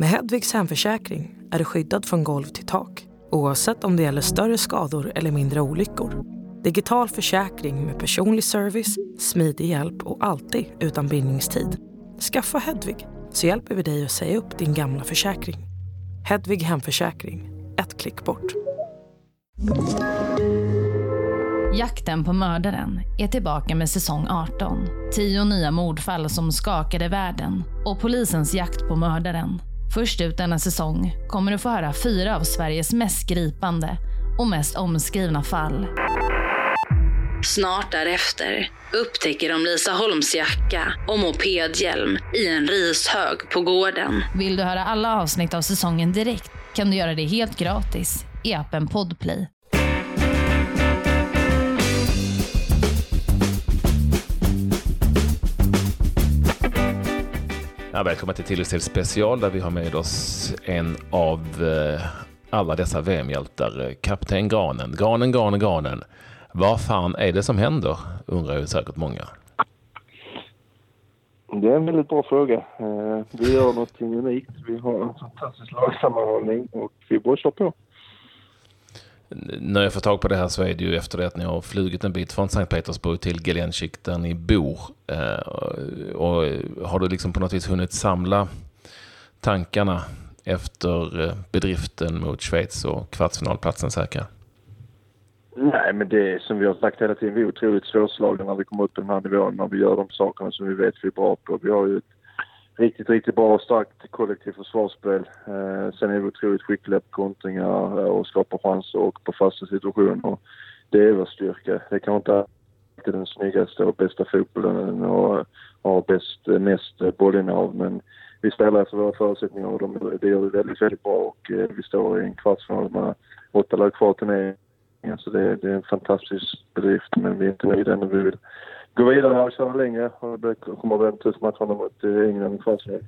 Med Hedvigs hemförsäkring är du skyddad från golv till tak oavsett om det gäller större skador eller mindre olyckor. Digital försäkring med personlig service, smidig hjälp och alltid utan bindningstid. Skaffa Hedvig så hjälper vi dig att säga upp din gamla försäkring. Hedvig Hemförsäkring, ett klick bort. Jakten på mördaren är tillbaka med säsong 18. Tio nya mordfall som skakade världen och polisens jakt på mördaren. Först ut denna säsong kommer du få höra fyra av Sveriges mest gripande och mest omskrivna fall. Snart därefter upptäcker de Lisa Holms jacka och mopedhjälm i en rishög på gården. Vill du höra alla avsnitt av säsongen direkt kan du göra det helt gratis i appen Podplay. Ja, välkommen till Tilläggsdel special där vi har med oss en av eh, alla dessa VM-hjältar, eh, kapten Granen. Granen, Granen, Granen. Vad fan är det som händer? Undrar ju säkert många. Det är en väldigt bra fråga. Eh, vi gör något unikt. Vi har en fantastisk lagsammanhållning och vi bara kör på. När jag får tag på det här så är det ju efter det att ni har flugit en bit från Sankt Petersburg till Gelenchik där ni bor. Eh, och har du liksom på något vis hunnit samla tankarna efter eh, bedriften mot Schweiz och kvartsfinalplatsen säkra? Nej, men det är som vi har sagt hela tiden, vi är otroligt svårslagna när vi kommer upp på den här nivån, när vi gör de sakerna som vi vet vi är bra på. Vi har ju ett riktigt, riktigt bra och starkt kollektivt försvarsspel. Eh, sen är vi otroligt skickliga på kontringar eh, och skapar chanser och på fasta situationer. Det är vår styrka. Det kan inte alltid den snyggaste och bästa fotbollen och eh, har bäst, eh, mest bollinnehav, men vi spelar efter våra förutsättningar och de, det gör vi väldigt, väldigt bra och eh, vi står i en kvartsfinal med åtta lag kvar till ner. Så det, det, är en fantastisk bedrift, men vi är inte nöjda ännu. Vi vill gå vidare och köra längre. Och det kommer att bli en tuff match mot eh, England i kvartsfinal.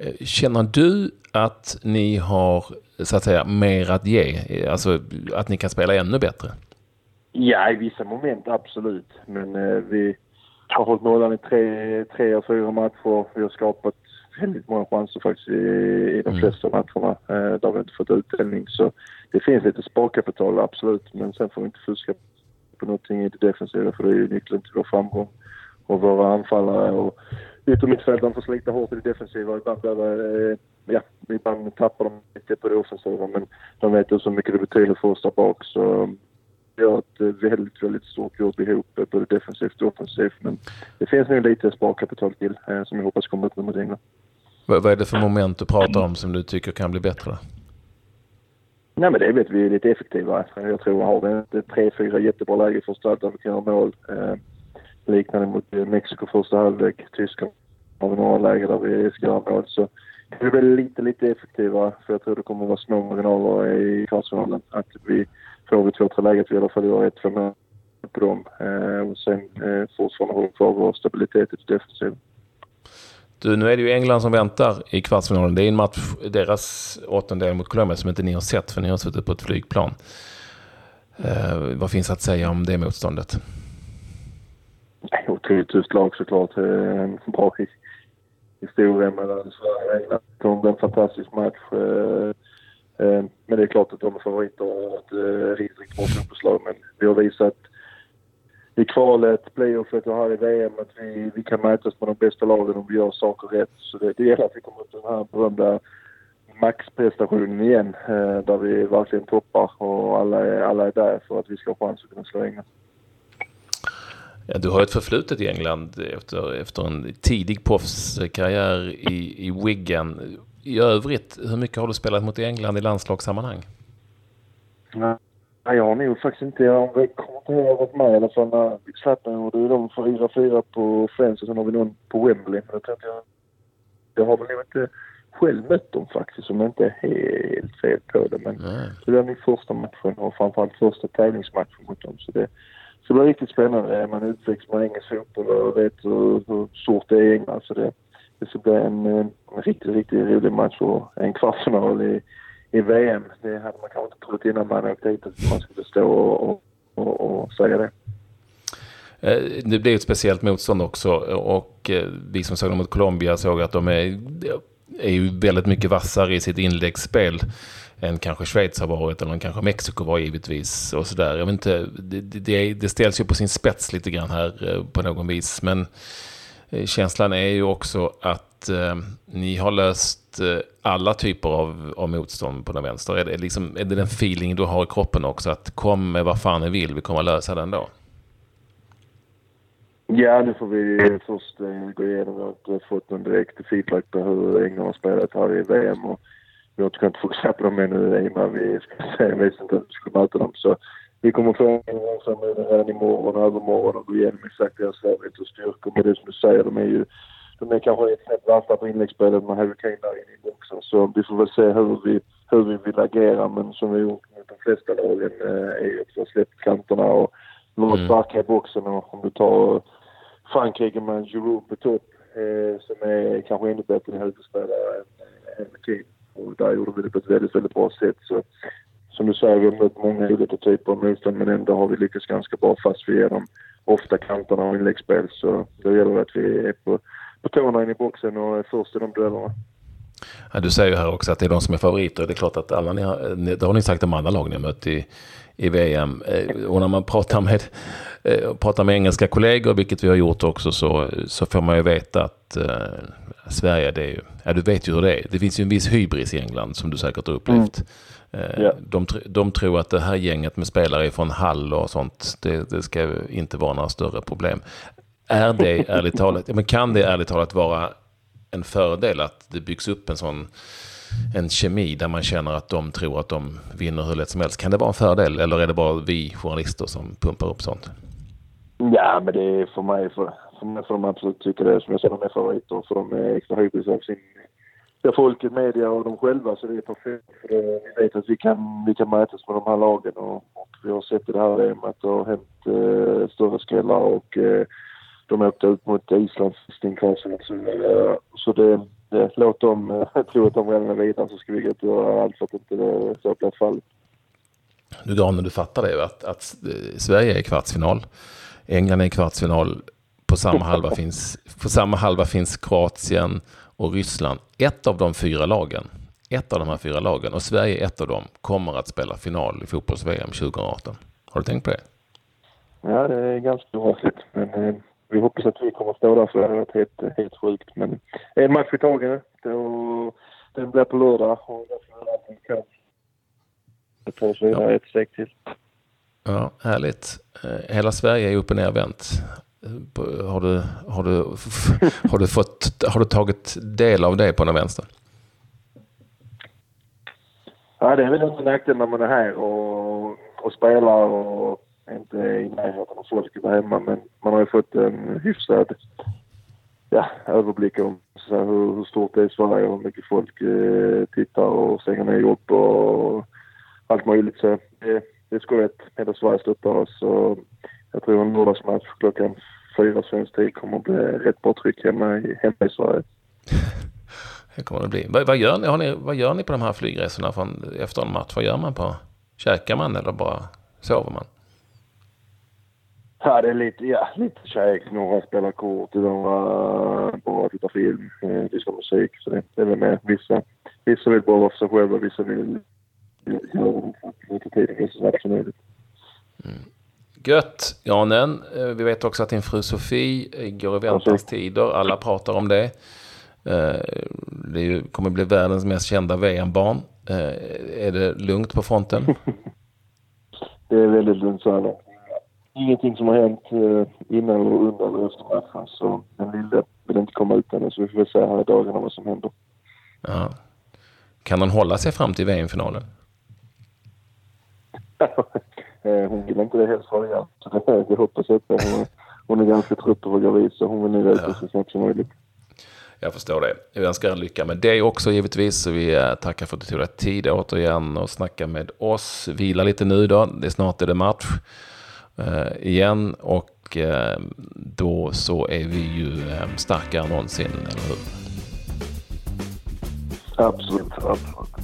Eh, känner du att ni har så att säga mer att ge? Alltså att ni kan spela ännu bättre? Ja, i vissa moment absolut. Men eh, vi har hållit nollan i tre, tre av fyra matcher. Vi har skapat väldigt många chanser faktiskt i, i de flesta mm. matcherna. Eh, där vi inte fått utdelning. Så det finns lite sparkapital, absolut. Men sen får vi inte fuska på någonting i det defensiva för det är ju nyckeln till vår framgång. Och våra anfallare och yttermittfältaren får slita hårt i det defensiva. Ibland, behöver, eh, ja, ibland tappar de lite på det offensiva men de vet ju så mycket det betyder för oss där bak. Så vi gör ett väldigt, väldigt stort jobb ihop, både defensivt och offensivt. Men det finns nog lite sparkapital till eh, som jag hoppas kommer upp mot England. Vad är det för moment du pratar om som du tycker kan bli bättre? Nej men det är väl att vi är lite effektiva. Jag tror har vi inte tre, fyra jättebra lägen från start där vi kan göra mål. Eh, liknande mot eh, Mexiko första halvlek. Tyskland har vi några lägen där vi ska göra mål. Så vi blir lite, lite effektivare. För jag tror det kommer att vara små marginaler i kvartsfinalen. Att vi får vi två, tre lägen att vi i alla fall gör ett, två mål på dem. Eh, och sen eh, fortfarande håller kvar vår stabilitet i defensiven. Du, eh, nu är det ju England som väntar i kvartsfinalen. Det är en match, deras åttondel mot Colombia som inte ni har sett för ni har suttit på ett flygplan. Eh, vad finns att säga om det motståndet? Otroligt tufft lag såklart. Eh, en bra historia mellan Sverige och England. Det blir en fantastisk match. Eh, men det är klart att de är favoriter och ett riktigt, riktigt bra fotbollslag. Men vi har visat i kvalet, playoffet och här i VM att vi, vi kan mätas med de bästa lagen om vi gör saker rätt. Så det, det gäller att vi kommer upp till den här berömda maxprestationen igen eh, där vi verkligen toppar och alla är, alla är där för att vi ska ha chans att kunna slå England. Ja, du har ett förflutet i England efter, efter en tidig proffskarriär i, i Wigan. I övrigt, hur mycket har du spelat mot England i landslagssammanhang? Ja. Nej, jag har nog faktiskt inte... Jag kommer inte ihåg varit med i alla fall när Zlatan gjorde de 4-4 på Friends och sen har vi någon på Wembley. Men jag tror jag... Jag har väl nog inte själv mött dem faktiskt om jag inte är helt fel på det. Men Nej. det var min första matchen och framförallt första tävlingsmatchen mot dem. Så det, så det blir riktigt spännande. Man utväxt med engelsk fotboll och vet hur, hur stort det är i England. Så det, det ska bli en, en riktigt, riktigt rolig match och en kvartsfinal i i VM. Det hade man kanske inte trott innan man åkte hit att man skulle stå och, och, och säga det. Eh, det blir ett speciellt motstånd också och eh, vi som såg dem mot Colombia såg att de är är ju väldigt mycket vassare i sitt inläggsspel än kanske Schweiz har varit eller kanske Mexiko var givetvis. Och sådär. Jag vet inte, det, det, det ställs ju på sin spets lite grann här eh, på någon vis. Men känslan är ju också att eh, ni har löst eh, alla typer av, av motstånd på den vänster. Är det, liksom, är det den feeling du har i kroppen också? Att kom med vad fan ni vill, vi kommer att lösa den då? Ja, nu får vi först eh, gå igenom. Vi har inte fått någon direkt feedback på hur England har spelat här i VM. Och vi har inte kunnat fokusera på dem ännu i och med att vi ska se, visste inte att vi skulle möta dem. Så vi kommer få en genomgång redan eh, imorgon och övermorgon och gå igenom exakt deras svagheter och styrkor. Men det som du säger, de är ju de är kanske ett snäpp vassa på inläggsspelet med Harry Kane där inne i boxen. Så vi får väl se hur vi, hur vi vill agera. Men som vi gjort mot de flesta lagen eh, är ju har släppt kanterna och varit mm. starka i boxen. Och om du tar Frankrike med Giroud på topp eh, som är kanske ännu bättre huvudspelare än Kane. Och där gjorde vi det på ett väldigt, väldigt bra sätt. Så, som du säger, vi har mött många olika typer av motstånd men ändå har vi lyckats ganska bra fast vi ger dem ofta kanterna och inläggsspel. Så då gäller det att vi är på, på tårna in i boxen och är först i de duellerna. Ja, du säger ju här också att det är de som är favoriter. Det är klart att alla ni har, det har ni sagt om alla lag ni har mött i, i VM. Eh, och när man pratar med, eh, pratar med engelska kollegor, vilket vi har gjort också, så, så får man ju veta att uh, Sverige, det är ju, ja du vet ju hur det är. Det finns ju en viss hybris i England som du säkert har upplevt. Mm. Yeah. de, de tror att det här gänget med spelare från Hall och sånt, det, det ska inte vara några större problem. Är det ärligt talat, men kan det ärligt talat vara en fördel att det byggs upp en sån en kemi där man känner att de tror att de vinner hur lätt som helst. Kan det vara en fördel eller är det bara vi journalister som pumpar upp sånt? Ja, men det är för mig, för, för mig får de absolut tycka det. Som jag säger, de är favoriter för de är extra hybris av sin ja, folket, media och de själva. Så det är perfekt. För det, vi vet att vi kan, vi kan mätas med de här lagen och, och vi har sett i det här VM att det har hänt eh, större skrällar och eh, de åkte ut mot Island i sin kval. Så, eh, så det det, låt dem eh, tro att de redan är vidare så ska vi gå göra allt för att inte det så blir fallet. Du Daniel, du fattar det att, att eh, Sverige är i kvartsfinal. England är i kvartsfinal. På samma, halva finns, på samma halva finns Kroatien och Ryssland. Ett av de fyra lagen, ett av de här fyra lagen, och Sverige ett av dem, kommer att spela final i fotbolls-VM 2018. Har du tänkt på det? Ja, det är ganska oavsett. Men eh, vi hoppas att vi kommer att stå där för det hade varit helt, helt sjukt. Men en match i taget. Den blir på lördag och därför är allting kan. Det tar oss vidare ett steg till. Ja, härligt. Eh, hela Sverige är upp och nervänt. Har du, har, du, har, du fått, har du tagit del av det på den vänster? Ja, det är väl inte nackdel när man är här och, och spelar och inte i närheten av folket där hemma men man har ju fått en hyfsad ja, överblick om så här, hur, hur, stort det är i Sverige och hur mycket folk eh, tittar och stänger ner jobb och allt möjligt. Så det, det är skojigt hela Sverige stöttar oss jag tror en lördagsmatch klockan fyra svensk tid kommer att bli rätt bra tryck hemma i, hemma i Sverige. Det kommer det bli. Vad, vad, gör ni, har ni, vad gör ni på de här flygresorna från, efter en match? Vad gör man på? Käkar man eller bara sover man? Ja, det är lite, ja, lite käk. Några spelar kort, några bara tittar film, eh, lyssnar musik. Så det, det är väl med. Vissa, vissa vill bara vara för sig själva, vissa vill göra lite tid så snabbt som möjligt. Mm. Gött, Janen. Eh, vi vet också att din fru Sofie eh, går i väntans tider. Alla pratar om det. Eh, det kommer bli världens mest kända VM-barn. Är det lugnt på fronten? det är väldigt lugnt så här långt ingenting som har hänt eh, innan eller under eller efter matchen. Så den lille vill inte komma ut ännu. Så vi får väl se här i dagarna vad som händer. Ja. Kan hon hålla sig fram till VM-finalen? Eh, hon vill inte det helst ha igen. Så det, hoppas jag inte. Hon, hon är ganska trött vara gravid så hon vill nog ut ja. så snabbt som möjligt. Jag förstår det. Jag önskar lycka med det också givetvis. Så vi eh, tackar för att du tog dig tid återigen och snacka med oss. Vila lite nu då. Det är snart är det match Eh, igen och eh, då så är vi ju eh, starkare än någonsin, eller hur? Absolut, absolut.